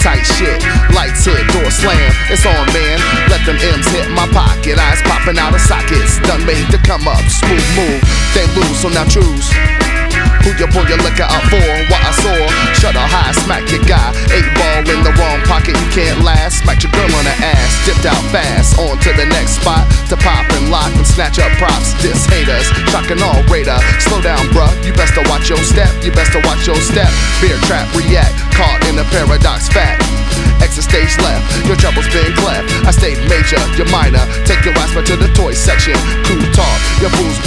tight shit. Lights hit, door slam, it's on, man. Let them M's hit my pocket, eyes popping out of sockets. Done made to come up, smooth move, then lose, so now choose. Who you pull your liquor out for? What I saw. Shut up high, smack your guy. Eight ball in the wrong pocket, you can't last. Smack your girl on the ass. Dipped out fast. On to the next spot to pop and lock and snatch up props. This haters, shocking all radar. Slow down, bruh. You best to watch your step. You best to watch your step. Beer trap, react. Caught in a paradox fact. Exit stage left, your trouble's been cleft. I stayed major, you're minor. Take your ass to the toy section. Cool talk, your booze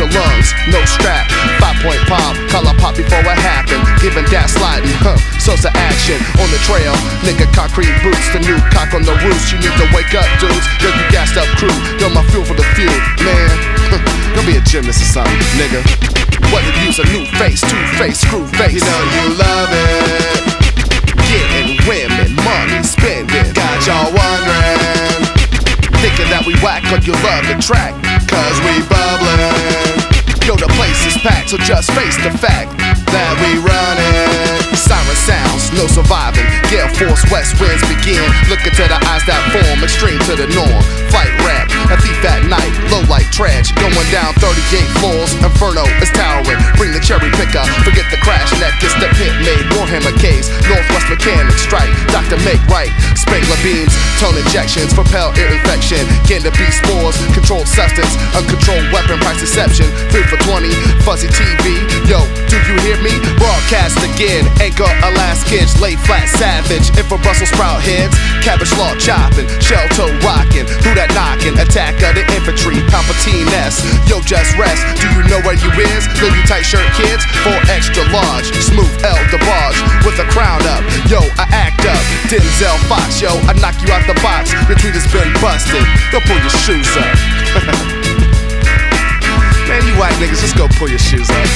your lungs. No strap, five point pop, color pop before it happened. Giving that sliding, huh? Source of action on the trail. Nigga, concrete boots, the new cock on the roost. You need to wake up, dudes. Yo, you gassed up crew. You're my fuel for the fuel, man. Gonna be a gymnast or something, nigga. What if use a new face, two face, screw face? You know you love it. Getting women, money, spending. Got y'all wondering. Thinking that we whack like you love the track. Cause we bubbling. Yo, the place is packed, so just face the fact that we running. Siren sounds, no surviving. Gale force, west winds begin. Look into the eyes that form, extreme to the norm. Fight rap, a thief at night, low like trash. Going down 38 floors, inferno is towering. Bring the cherry picker, forget the crash net. It's the pit made, Warhammer caves, Northwest mechanic strike. Doctor make right, sprinkler beams, tone injections, propel ear infection. Candy bee spores, controlled substance, fuzzy TV. Yo, do you hear me? Broadcast again, anchor Alaskans, lay flat savage. If a Brussels sprout heads, cabbage law chopping, shell toe rocking. Who that knocking? Attack of the infantry, Palpatine S. Yo, just rest. Do you know where you is? Know you tight shirt kids? for extra large, smooth El DeBarge with a crown up. Yo, I act up. Denzel Fox, yo, I knock you out the box. Your tweet has been busted. Go pull your shoes up. You white niggas, just go pull your shoes up.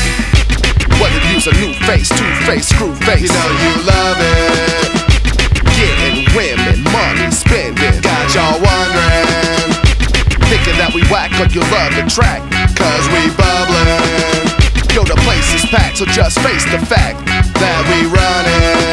Whether use a new face, two face, screw face. You know you love it. Getting women, money, spending. Got y'all wondering. Thinking that we whack like you love the track. Cause we bubbling. Yo, the place is packed, so just face the fact that we running.